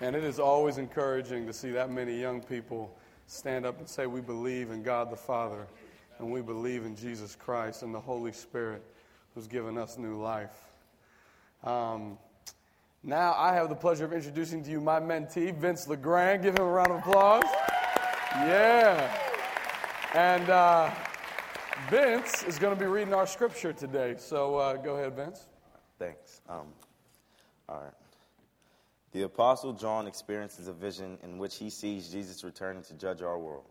And it is always encouraging to see that many young people stand up and say, We believe in God the Father, and we believe in Jesus Christ and the Holy Spirit who's given us new life. Um, now I have the pleasure of introducing to you my mentee, Vince LeGrand. Give him a round of applause. Yeah. And uh, Vince is going to be reading our scripture today. So uh, go ahead, Vince. Thanks. Um, all right. The Apostle John experiences a vision in which he sees Jesus returning to judge our world.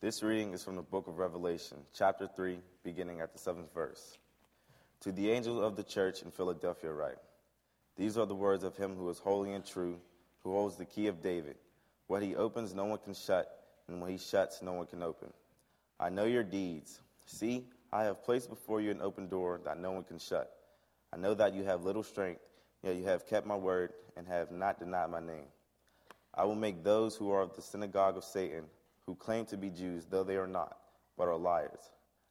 This reading is from the book of Revelation, chapter 3, beginning at the seventh verse. To the angel of the church in Philadelphia, write These are the words of him who is holy and true, who holds the key of David. What he opens, no one can shut, and what he shuts, no one can open. I know your deeds. See, I have placed before you an open door that no one can shut. I know that you have little strength Yet you have kept my word and have not denied my name. I will make those who are of the synagogue of Satan, who claim to be Jews, though they are not, but are liars.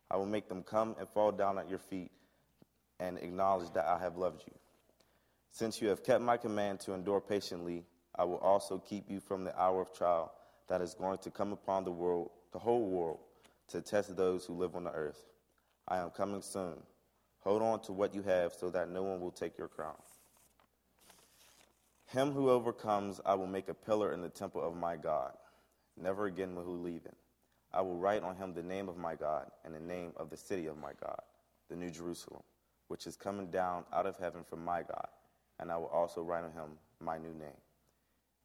I will make them come and fall down at your feet and acknowledge that I have loved you. Since you have kept my command to endure patiently, I will also keep you from the hour of trial that is going to come upon the world, the whole world, to test those who live on the earth. I am coming soon. Hold on to what you have so that no one will take your crown. Him who overcomes, I will make a pillar in the temple of my God. Never again will he leave it. I will write on him the name of my God and the name of the city of my God, the New Jerusalem, which is coming down out of heaven from my God. And I will also write on him my new name.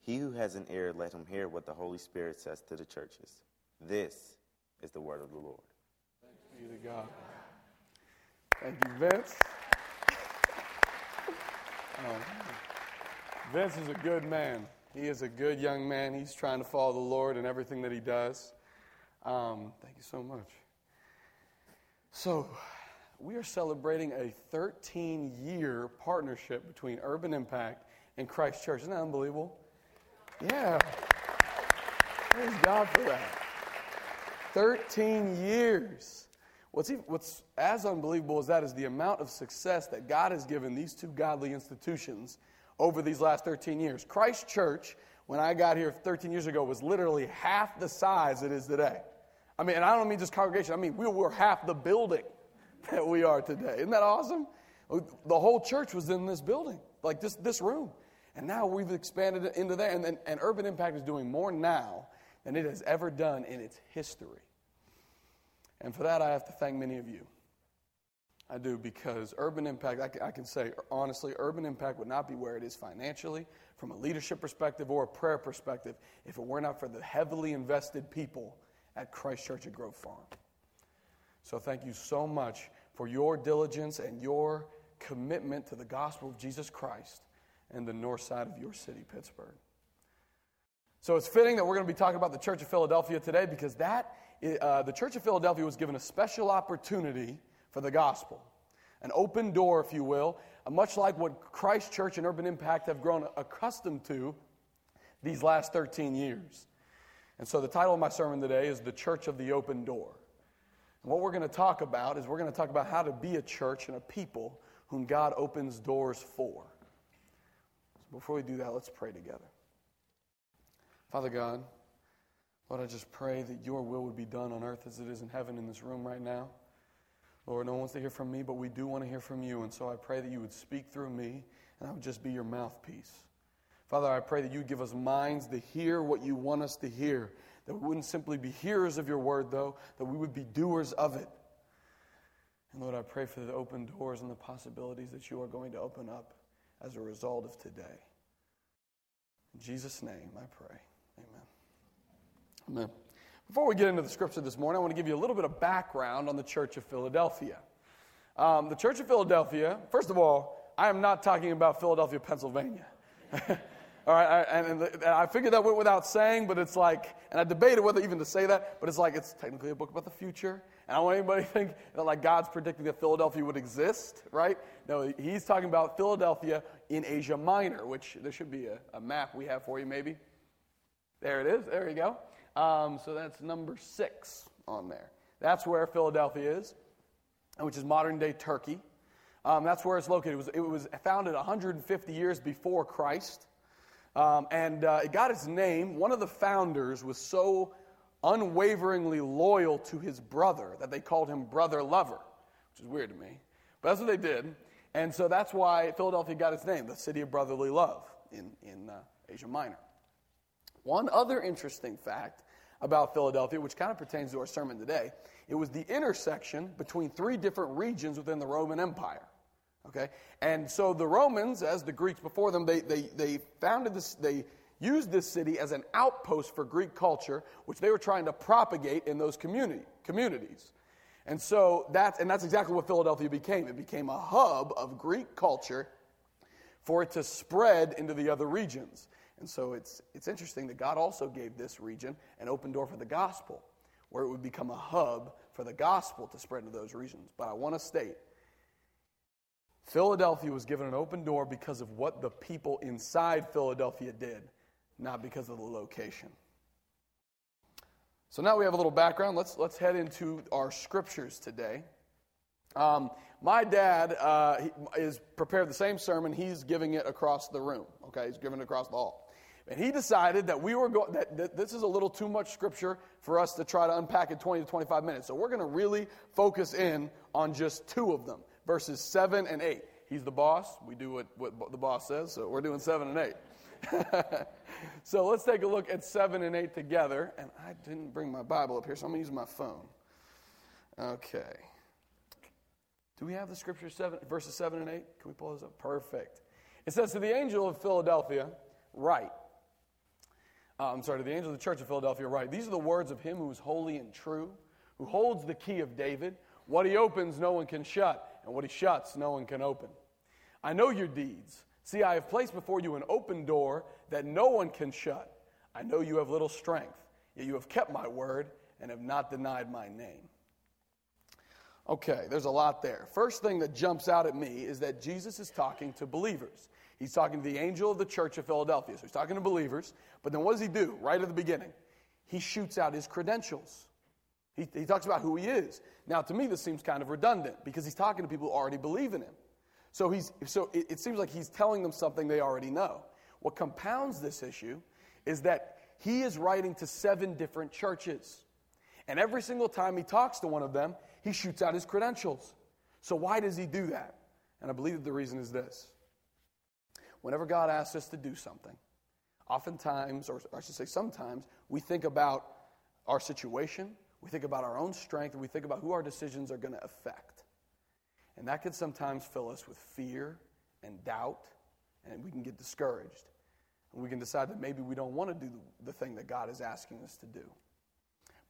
He who has an ear, let him hear what the Holy Spirit says to the churches. This is the word of the Lord. Thanks be to God. Thank you, Vince. Um, Vince is a good man. He is a good young man. He's trying to follow the Lord in everything that he does. Um, thank you so much. So, we are celebrating a 13 year partnership between Urban Impact and Christ Church. Isn't that unbelievable? Yeah. Praise God for that. 13 years. What's, even, what's as unbelievable as that is the amount of success that God has given these two godly institutions over these last 13 years. Christ Church, when I got here 13 years ago, was literally half the size it is today. I mean, and I don't mean just congregation, I mean, we were half the building that we are today. Isn't that awesome? The whole church was in this building, like this, this room. And now we've expanded into there. And, and, and Urban Impact is doing more now than it has ever done in its history. And for that, I have to thank many of you. I do because Urban Impact, I can, say honestly, Urban Impact would not be where it is financially, from a leadership perspective or a prayer perspective, if it were not for the heavily invested people at Christ Church at Grove Farm. So thank you so much for your diligence and your commitment to the gospel of Jesus Christ and the north side of your city, Pittsburgh. So it's fitting that we're going to be talking about the Church of Philadelphia today because that, uh, the Church of Philadelphia was given a special opportunity for the gospel. An open door, if you will, uh, much like what Christ Church and Urban Impact have grown accustomed to these last 13 years. And so the title of my sermon today is The Church of the Open Door. And what we're going to talk about is we're going to talk about how to be a church and a people whom God opens doors for. So before we do that, let's pray together. Father God, Lord, I just pray that your will would be done on earth as it is in heaven in this room right now. Lord, no one wants to hear from me, but we do want to hear from you. And so I pray that you would speak through me, and I would just be your mouthpiece. Father, I pray that you give us minds to hear what you want us to hear. That we wouldn't simply be hearers of your word, though, that we would be doers of it. And Lord, I pray for the open doors and the possibilities that you are going to open up as a result of today. In Jesus' name, I pray. Amen. Amen. Before we get into the scripture this morning, I want to give you a little bit of background on the Church of Philadelphia. Um, the Church of Philadelphia, first of all, I am not talking about Philadelphia, Pennsylvania. all right, I, and, and, I figured that went without saying, but it's like, and I debated whether even to say that, but it's like it's technically a book about the future. And I don't want anybody to think that like God's predicting that Philadelphia would exist, right? No, he's talking about Philadelphia in Asia Minor, which there should be a, a map we have for you, maybe. There it is. There you go. Um, so that's number six on there. That's where Philadelphia is, which is modern day Turkey. Um, that's where it's located. It was, it was, founded 150 years before Christ. Um, and uh, it got its name. One of the founders was so unwaveringly loyal to his brother that they called him Brother Lover, which is weird to me. But that's what they did. And so that's why Philadelphia got its name, the city of brotherly love in, in uh, Asia Minor. One other interesting fact about Philadelphia, which kind of pertains to our sermon today, it was the intersection between three different regions within the Roman Empire. Okay? And so the Romans, as the Greeks before them, they, they, they founded this, they used this city as an outpost for Greek culture, which they were trying to propagate in those community, communities. And so that's, and that's exactly what Philadelphia became. It became a hub of Greek culture for it to spread into the other regions. And so it's, it's interesting that God also gave this region an open door for the gospel, where it would become a hub for the gospel to spread into those regions. But I want to state Philadelphia was given an open door because of what the people inside Philadelphia did, not because of the location. So now we have a little background. Let's, let's head into our scriptures today. Um, my dad uh, is prepared the same sermon. He's giving it across the room. Okay, he's giving it across the hall. And he decided that we were going that, that this is a little too much scripture for us to try to unpack in 20 to 25 minutes. So we're going to really focus in on just two of them, verses 7 and 8. He's the boss. We do what, what the boss says, so we're doing 7 and 8. so let's take a look at 7 and 8 together. And I didn't bring my Bible up here, so I'm going to use my phone. Okay. Do we have the scripture seven, verses 7 and 8? Can we pull those up? Perfect. It says, To the angel of Philadelphia, write Uh, I'm sorry, to the angel of the church of Philadelphia, right? These are the words of him who is holy and true, who holds the key of David. What he opens, no one can shut, and what he shuts, no one can open. I know your deeds. See, I have placed before you an open door that no one can shut. I know you have little strength, yet you have kept my word and have not denied my name. Okay, there's a lot there. First thing that jumps out at me is that Jesus is talking to believers. He's talking to the angel of the church of Philadelphia. So he's talking to believers. But then what does he do right at the beginning? He shoots out his credentials. He, he talks about who he is. Now, to me, this seems kind of redundant because he's talking to people who already believe in him. So, he's, so it, it seems like he's telling them something they already know. What compounds this issue is that he is writing to seven different churches. And every single time he talks to one of them, he shoots out his credentials. So, why does he do that? And I believe that the reason is this whenever God asks us to do something, oftentimes, or I should say sometimes, we think about our situation, we think about our own strength, and we think about who our decisions are going to affect. And that can sometimes fill us with fear and doubt, and we can get discouraged. And we can decide that maybe we don't want to do the thing that God is asking us to do.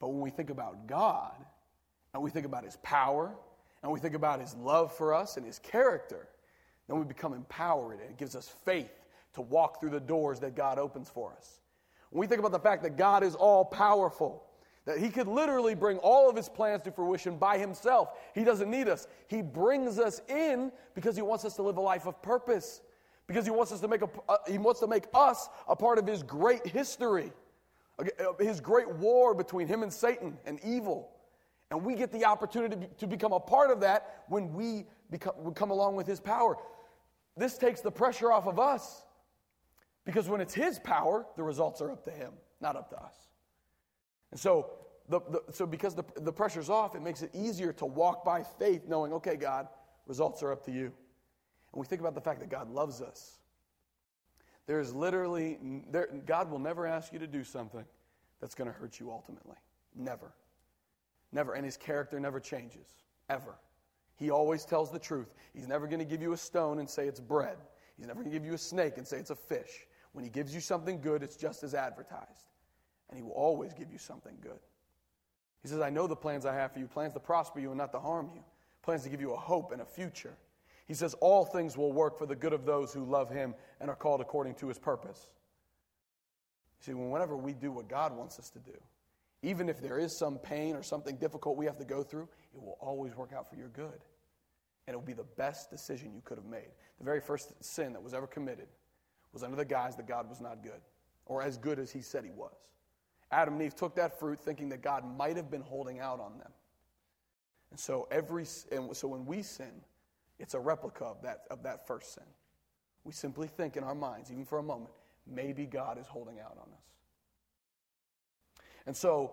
But when we think about God, and we think about His power, and we think about His love for us and His character, then we become empowered and it gives us faith to walk through the doors that God opens for us. When we think about the fact that God is all powerful, that He could literally bring all of His plans to fruition by Himself, He doesn't need us. He brings us in because He wants us to live a life of purpose, because He wants us to make a, uh, He wants to make us a part of His great history, His great war between Him and Satan and evil. And we get the opportunity to become a part of that when we, become, we come along with His power. This takes the pressure off of us. Because when it's His power, the results are up to Him, not up to us. And so, the, the, so because the, the pressure's off, it makes it easier to walk by faith, knowing, okay, God, results are up to you. And we think about the fact that God loves us. There's literally, there, God will never ask you to do something that's going to hurt you ultimately. Never. Never. And His character never changes, ever. He always tells the truth. He's never going to give you a stone and say it's bread. He's never going to give you a snake and say it's a fish. When he gives you something good, it's just as advertised. And he will always give you something good. He says, I know the plans I have for you plans to prosper you and not to harm you, plans to give you a hope and a future. He says, All things will work for the good of those who love him and are called according to his purpose. You see, whenever we do what God wants us to do, even if there is some pain or something difficult we have to go through, it will always work out for your good. And it will be the best decision you could have made. The very first sin that was ever committed was under the guise that God was not good, or as good as he said he was. Adam and Eve took that fruit thinking that God might have been holding out on them. And so every and so when we sin, it's a replica of that of that first sin. We simply think in our minds, even for a moment, maybe God is holding out on us. And so,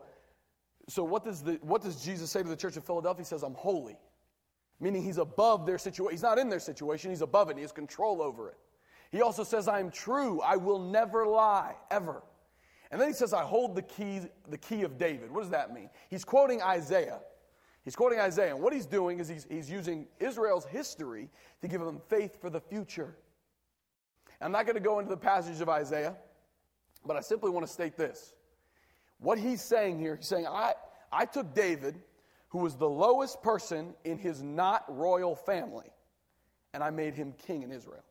so what, does the, what does Jesus say to the church of Philadelphia? He says, I'm holy, meaning he's above their situation. He's not in their situation, he's above it, he has control over it. He also says, I am true, I will never lie, ever. And then he says, I hold the key, the key of David. What does that mean? He's quoting Isaiah. He's quoting Isaiah. And what he's doing is he's, he's using Israel's history to give them faith for the future. I'm not going to go into the passage of Isaiah, but I simply want to state this. What he's saying here, he's saying, I, I took David, who was the lowest person in his not royal family, and I made him king in Israel.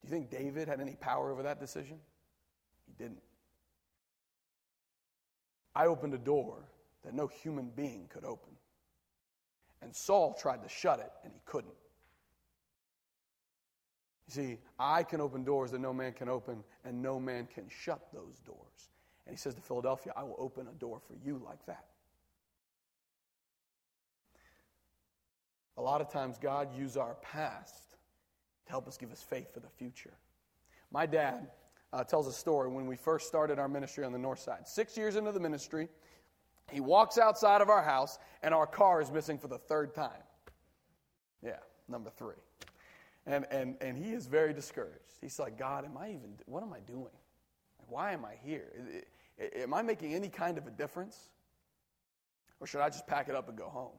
Do you think David had any power over that decision? He didn't. I opened a door that no human being could open. And Saul tried to shut it, and he couldn't. You see, I can open doors that no man can open, and no man can shut those doors. And he says to Philadelphia, I will open a door for you like that. A lot of times, God uses our past to help us give us faith for the future. My dad uh, tells a story when we first started our ministry on the north side. Six years into the ministry, he walks outside of our house, and our car is missing for the third time. Yeah, number three. And, and, and he is very discouraged. He's like, God, am I even, what am I doing? Why am I here? Am I making any kind of a difference? Or should I just pack it up and go home?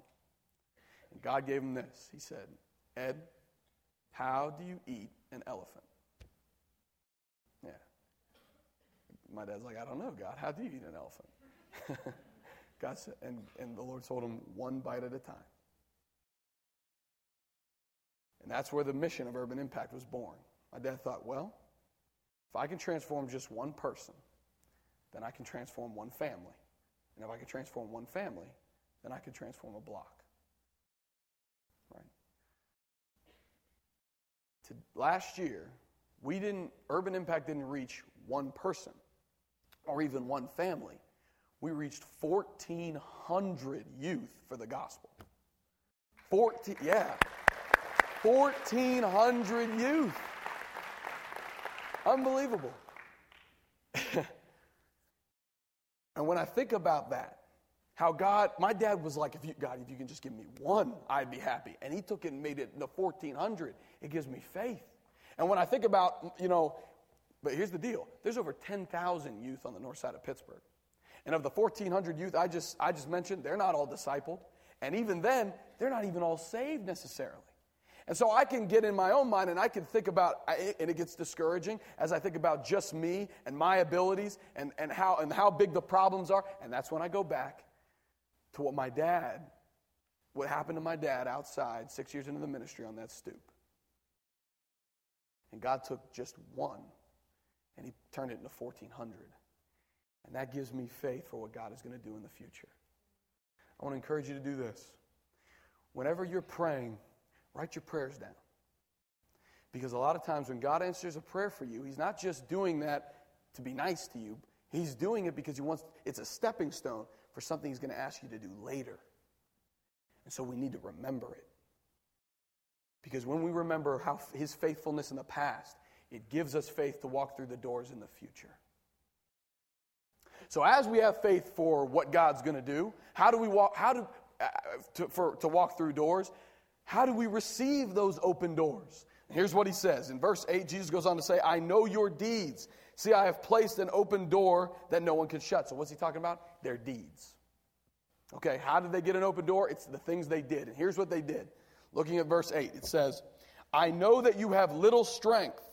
And God gave him this. He said, Ed, how do you eat an elephant? Yeah. My dad's like, I don't know, God. How do you eat an elephant? God said, and, and the Lord told him, one bite at a time. And that's where the mission of Urban Impact was born. My dad thought, well, if I can transform just one person, then I can transform one family. And if I can transform one family, then I can transform a block. Right? To, last year, we didn't, Urban Impact didn't reach one person or even one family. We reached 1,400 youth for the gospel. 14, yeah. 1,400 youth. Unbelievable. and when I think about that, how God, my dad was like, if you, God, if you can just give me one, I'd be happy. And he took it and made it the 1,400. It gives me faith. And when I think about, you know, but here's the deal there's over 10,000 youth on the north side of Pittsburgh. And of the 1,400 youth I just, I just mentioned, they're not all discipled. And even then, they're not even all saved necessarily. And so I can get in my own mind and I can think about, and it gets discouraging as I think about just me and my abilities and, and, how, and how big the problems are. And that's when I go back to what my dad, what happened to my dad outside six years into the ministry on that stoop. And God took just one and he turned it into 1,400. And that gives me faith for what God is going to do in the future. I want to encourage you to do this. Whenever you're praying, Write your prayers down. Because a lot of times when God answers a prayer for you, He's not just doing that to be nice to you, He's doing it because He wants it's a stepping stone for something He's going to ask you to do later. And so we need to remember it. Because when we remember how His faithfulness in the past, it gives us faith to walk through the doors in the future. So as we have faith for what God's going to do, how do we walk? How do uh, to, for, to walk through doors? How do we receive those open doors? Here's what he says. In verse 8, Jesus goes on to say, I know your deeds. See, I have placed an open door that no one can shut. So, what's he talking about? Their deeds. Okay, how did they get an open door? It's the things they did. And here's what they did. Looking at verse 8, it says, I know that you have little strength,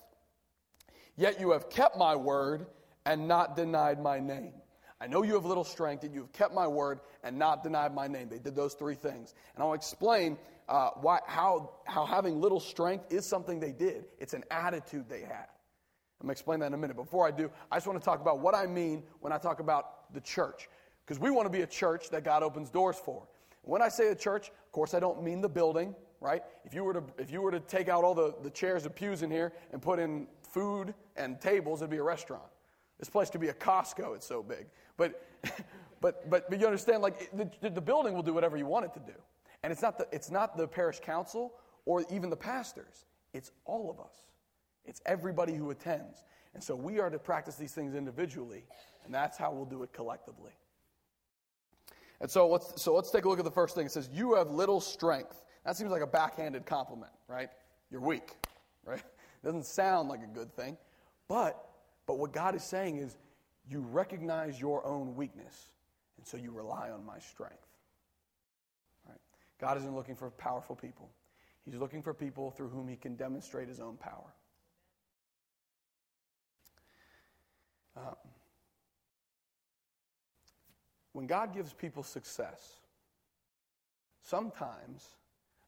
yet you have kept my word and not denied my name. I know you have little strength, and you have kept my word and not denied my name. They did those three things. And I'll explain uh, why, how, how having little strength is something they did. It's an attitude they had. I'm going to explain that in a minute. Before I do, I just want to talk about what I mean when I talk about the church. Because we want to be a church that God opens doors for. When I say a church, of course, I don't mean the building, right? If you were to, if you were to take out all the, the chairs and pews in here and put in food and tables, it'd be a restaurant. This place could be a Costco, it's so big. But, but, but, but you understand, like, the, the building will do whatever you want it to do. And it's not, the, it's not the parish council or even the pastors, it's all of us. It's everybody who attends. And so we are to practice these things individually, and that's how we'll do it collectively. And so let's, so let's take a look at the first thing. It says, You have little strength. That seems like a backhanded compliment, right? You're weak, right? It doesn't sound like a good thing. But, but what God is saying is, you recognize your own weakness, and so you rely on my strength. Right? God isn't looking for powerful people, He's looking for people through whom He can demonstrate His own power. Um, when God gives people success, sometimes,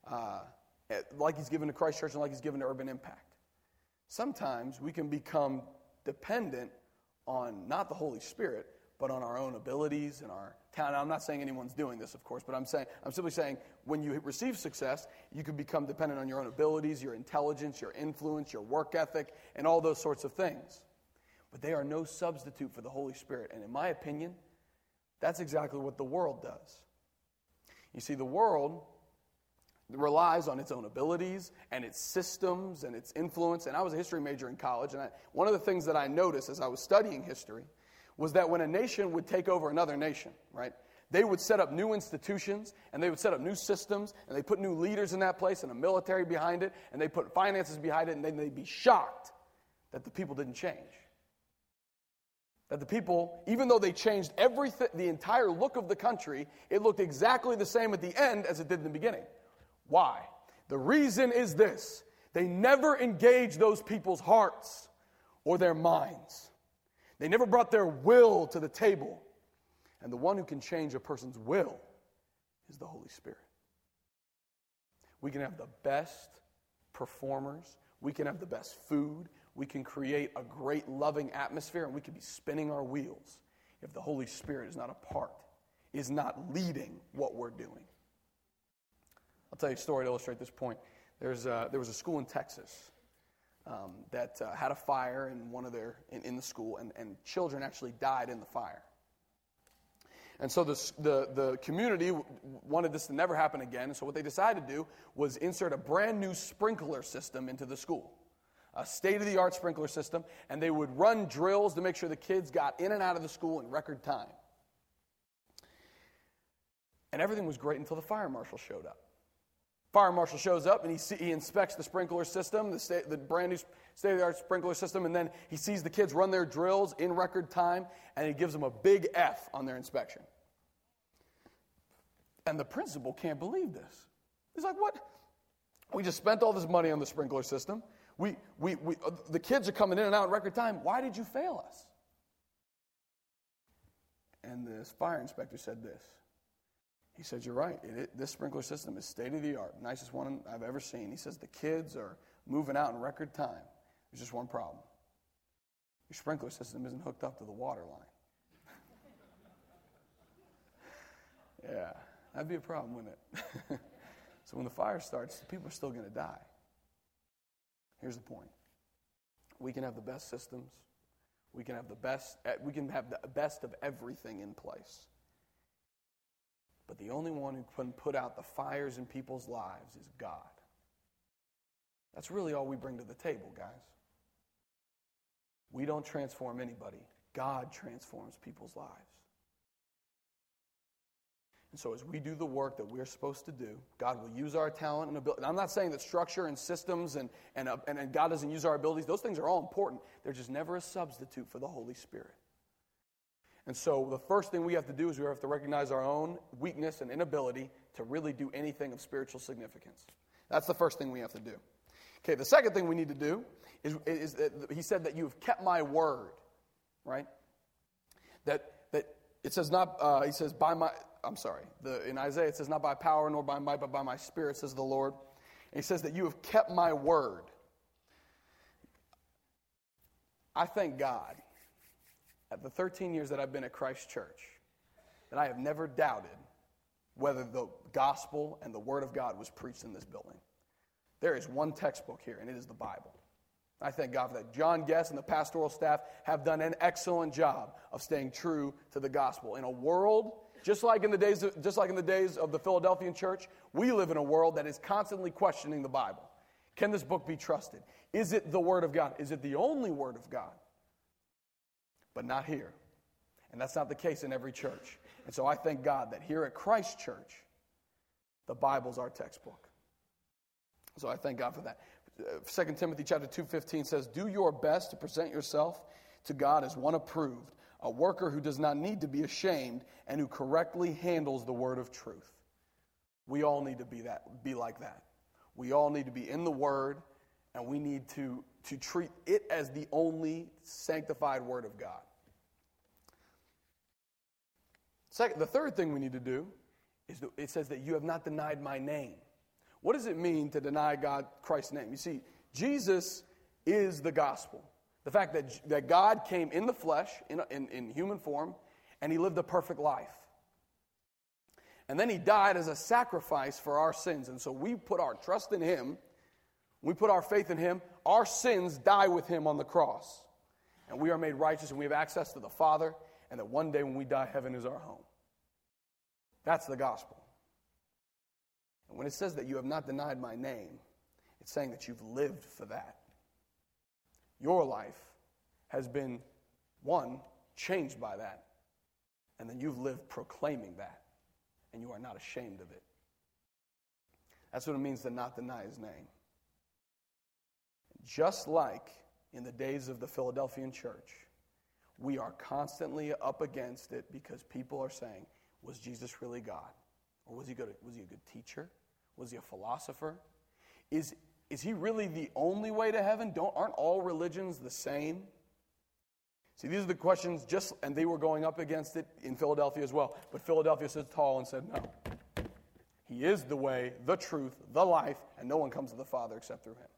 uh, like He's given to Christ Church and like He's given to Urban Impact, sometimes we can become dependent on not the Holy Spirit, but on our own abilities and our talent. I'm not saying anyone's doing this, of course, but I'm saying I'm simply saying when you receive success, you can become dependent on your own abilities, your intelligence, your influence, your work ethic, and all those sorts of things. But they are no substitute for the Holy Spirit. And in my opinion, that's exactly what the world does. You see, the world relies on its own abilities and its systems and its influence. And I was a history major in college, and I, one of the things that I noticed as I was studying history was that when a nation would take over another nation, right, they would set up new institutions and they would set up new systems and they put new leaders in that place and a military behind it and they put finances behind it and then they'd be shocked that the people didn't change. That the people, even though they changed everything, the entire look of the country, it looked exactly the same at the end as it did in the beginning. Why? The reason is this they never engaged those people's hearts or their minds. They never brought their will to the table. And the one who can change a person's will is the Holy Spirit. We can have the best performers, we can have the best food, we can create a great loving atmosphere, and we can be spinning our wheels if the Holy Spirit is not a part, is not leading what we're doing. I'll tell you a story to illustrate this point. There's a, there was a school in Texas um, that uh, had a fire in one of their in, in the school, and, and children actually died in the fire. And so the, the, community wanted this to never happen again. And so what they decided to do was insert a brand new sprinkler system into the school, a state of the art sprinkler system. And they would run drills to make sure the kids got in and out of the school in record time. And everything was great until the fire marshal showed up. Fire marshal shows up and he, see, he inspects the sprinkler system, the, the brand new state of the art sprinkler system, and then he sees the kids run their drills in record time and he gives them a big F on their inspection. And the principal can't believe this. He's like, What? We just spent all this money on the sprinkler system. We, we, we, uh, the kids are coming in and out in record time. Why did you fail us? And this fire inspector said this he says, You're right. It, it, this sprinkler system is state of the art, nicest one I've ever seen. He says, The kids are moving out in record time. There's just one problem your sprinkler system isn't hooked up to the water line. yeah, that'd be a problem, wouldn't it? so when the fire starts, people are still going to die. Here's the point we can have the best systems, we can have the best, eh, we can have the best of everything in place. But the only one who can put out the fires in people's lives is God. That's really all we bring to the table, guys. We don't transform anybody, God transforms people's lives. And so, as we do the work that we're supposed to do, God will use our talent and ability. And I'm not saying that structure and systems and, and, and, and God doesn't use our abilities, those things are all important. They're just never a substitute for the Holy Spirit. And so the first thing we have to do is we have to recognize our own weakness and inability to really do anything of spiritual significance. That's the first thing we have to do. Okay, the second thing we need to do is, is that he said that you've kept my word, right? That, that it says not, uh, he says, by my, I'm sorry, the, in Isaiah it says, not by power nor by might, but by my spirit, says the Lord. And he says that you have kept my word. I thank God at the 13 years that I've been at Christ Church, that I have never doubted whether the gospel and the word of God was preached in this building. There is one textbook here, and it is the Bible. I thank God for that. John Guest and the pastoral staff have done an excellent job of staying true to the gospel. In a world, just like in the days of, just like in the days of the Philadelphian church, we live in a world that is constantly questioning the Bible. Can this book be trusted? Is it the Word of God? Is it the only Word of God? But not here. And that's not the case in every church. And so I thank God that here at Christ Church, the Bible's our textbook. So I thank God for that. 2 uh, Timothy chapter 2:15 says, "Do your best to present yourself to God as one approved, a worker who does not need to be ashamed and who correctly handles the word of truth." We all need to be that be like that. We all need to be in the word and we need to to treat it as the only sanctified word of God. Second, the third thing we need to do is that it says that you have not denied my name. What does it mean to deny God, Christ's name? You see, Jesus is the gospel. The fact that, that God came in the flesh, in, in, in human form, and he lived a perfect life. And then he died as a sacrifice for our sins. And so we put our trust in him, we put our faith in him, our sins die with him on the cross. And we are made righteous and we have access to the Father, and that one day when we die, heaven is our home. That's the gospel. And when it says that you have not denied my name, it's saying that you've lived for that. Your life has been, one, changed by that, and then you've lived proclaiming that, and you are not ashamed of it. That's what it means to not deny his name. Just like in the days of the Philadelphian church, we are constantly up against it because people are saying, was Jesus really God? Or was he, good, was he a good teacher? Was he a philosopher? Is, is he really the only way to heaven? Don't, aren't all religions the same? See, these are the questions just, and they were going up against it in Philadelphia as well. But Philadelphia stood tall and said, no. He is the way, the truth, the life, and no one comes to the Father except through him.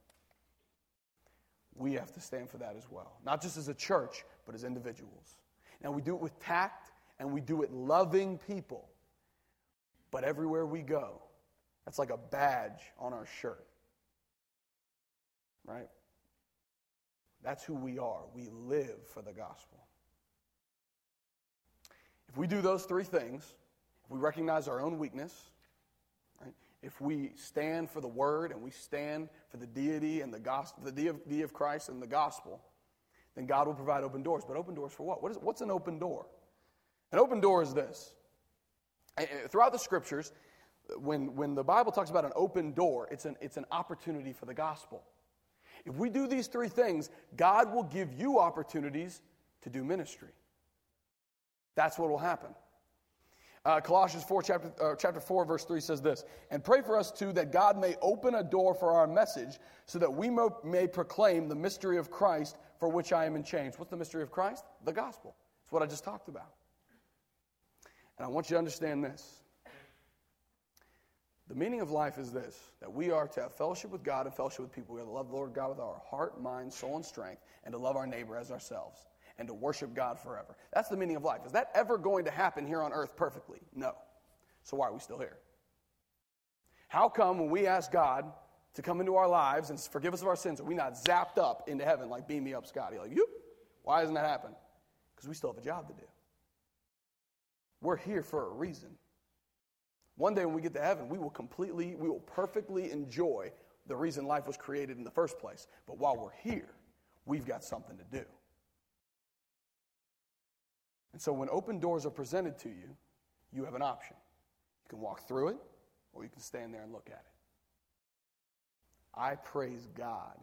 We have to stand for that as well. Not just as a church, but as individuals. Now, we do it with tact and we do it loving people. But everywhere we go, that's like a badge on our shirt. Right? That's who we are. We live for the gospel. If we do those three things, if we recognize our own weakness? If we stand for the word and we stand for the deity and the gospel, the deity of Christ and the gospel, then God will provide open doors. But open doors for what? what is, what's an open door? An open door is this. Throughout the scriptures, when, when the Bible talks about an open door, it's an, it's an opportunity for the gospel. If we do these three things, God will give you opportunities to do ministry. That's what will happen. Uh, Colossians 4, chapter, uh, chapter 4, verse 3 says this And pray for us too that God may open a door for our message so that we mo- may proclaim the mystery of Christ for which I am in chains. What's the mystery of Christ? The gospel. It's what I just talked about. And I want you to understand this. The meaning of life is this that we are to have fellowship with God and fellowship with people. We are to love the Lord God with our heart, mind, soul, and strength, and to love our neighbor as ourselves, and to worship God forever. That's the meaning of life. Is that ever going to happen here on earth perfectly? No. So why are we still here? How come when we ask God to come into our lives and forgive us of our sins, are we not zapped up into heaven like beam me up, Scotty? Like, you? Why doesn't that happen? Because we still have a job to do. We're here for a reason. One day when we get to heaven, we will completely, we will perfectly enjoy the reason life was created in the first place. But while we're here, we've got something to do. And so when open doors are presented to you, you have an option. You can walk through it, or you can stand there and look at it. I praise God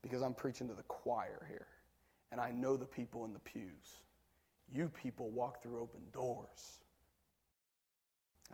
because I'm preaching to the choir here, and I know the people in the pews. You people walk through open doors.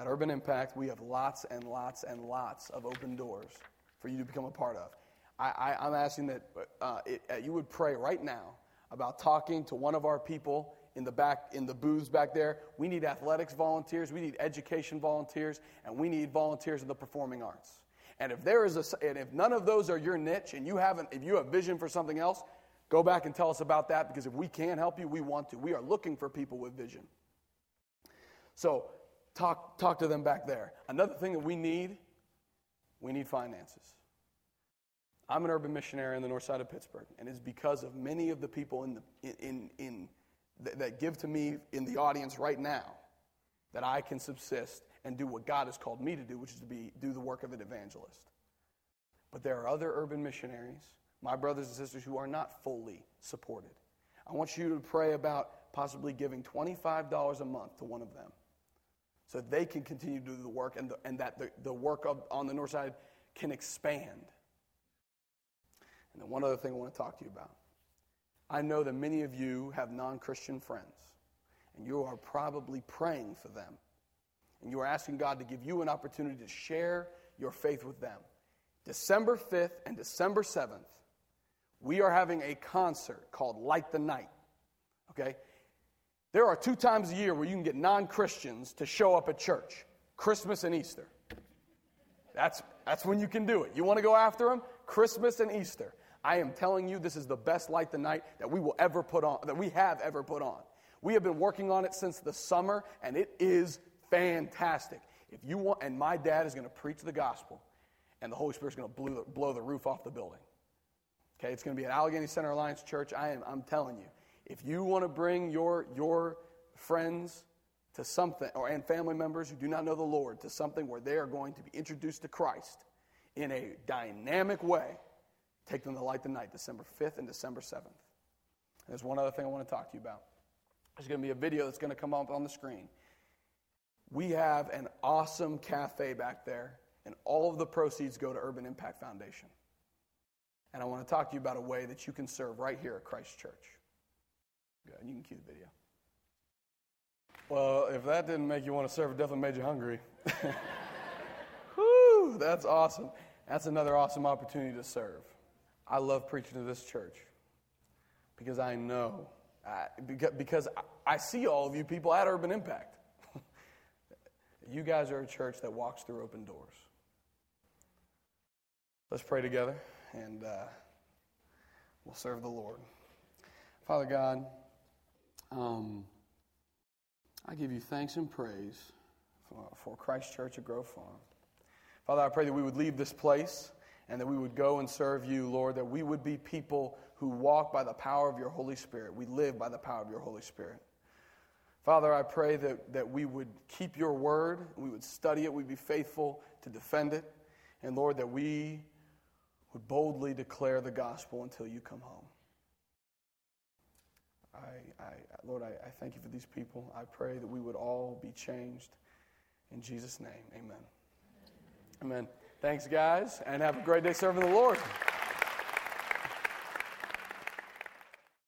At Urban Impact, we have lots and lots and lots of open doors for you to become a part of. I, am asking that uh, it, uh, you would pray right now about talking to one of our people in the back in the booths back there. We need athletics volunteers, we need education volunteers, and we need volunteers in the performing arts. And if there is a, and if none of those are your niche, and you haven't, if you have vision for something else, Go back and tell us about that because if we can help you, we want to. We are looking for people with vision. So talk, talk to them back there. Another thing that we need, we need finances. I'm an urban missionary in the north side of Pittsburgh, and it's because of many of the people in the, in, in, in that give to me in the audience right now that I can subsist and do what God has called me to do, which is to be, do the work of an evangelist. But there are other urban missionaries my brothers and sisters who are not fully supported. I want you to pray about possibly giving $25 a month to one of them so they can continue to do the work and, the, and that the, the work of, on the north side can expand. And then one other thing I want to talk to you about. I know that many of you have non Christian friends, and you are probably praying for them. And you are asking God to give you an opportunity to share your faith with them. December 5th and December 7th, we are having a concert called Light the Night. Okay? There are two times a year where you can get non Christians to show up at church Christmas and Easter. That's, that's when you can do it. You want to go after them? Christmas and Easter. I am telling you, this is the best light the night that we will ever put on, that we have ever put on. We have been working on it since the summer, and it is fantastic. If you want, and my dad is going to preach the gospel, and the Holy Spirit is going to blow, blow the roof off the building. Okay, it's going to be at Allegheny Center Alliance Church. I am, I'm telling you, if you want to bring your, your friends to something, or, and family members who do not know the Lord, to something where they are going to be introduced to Christ in a dynamic way, take them to Light the Night, December 5th and December 7th. And there's one other thing I want to talk to you about. There's going to be a video that's going to come up on the screen. We have an awesome cafe back there, and all of the proceeds go to Urban Impact Foundation. And I want to talk to you about a way that you can serve right here at Christ Church. Good. You can cue the video. Well, if that didn't make you want to serve, it definitely made you hungry. Whew, that's awesome. That's another awesome opportunity to serve. I love preaching to this church because I know, because I see all of you people at Urban Impact. you guys are a church that walks through open doors. Let's pray together and uh, we'll serve the Lord. Father God, um, I give you thanks and praise for, for Christ Church at Grove Farm. Father, I pray that we would leave this place and that we would go and serve you, Lord, that we would be people who walk by the power of your Holy Spirit. We live by the power of your Holy Spirit. Father, I pray that, that we would keep your word, we would study it, we'd be faithful to defend it, and Lord, that we would boldly declare the gospel until you come home. I, I, Lord, I, I thank you for these people. I pray that we would all be changed. In Jesus' name, amen. Amen. Thanks, guys, and have a great day serving the Lord.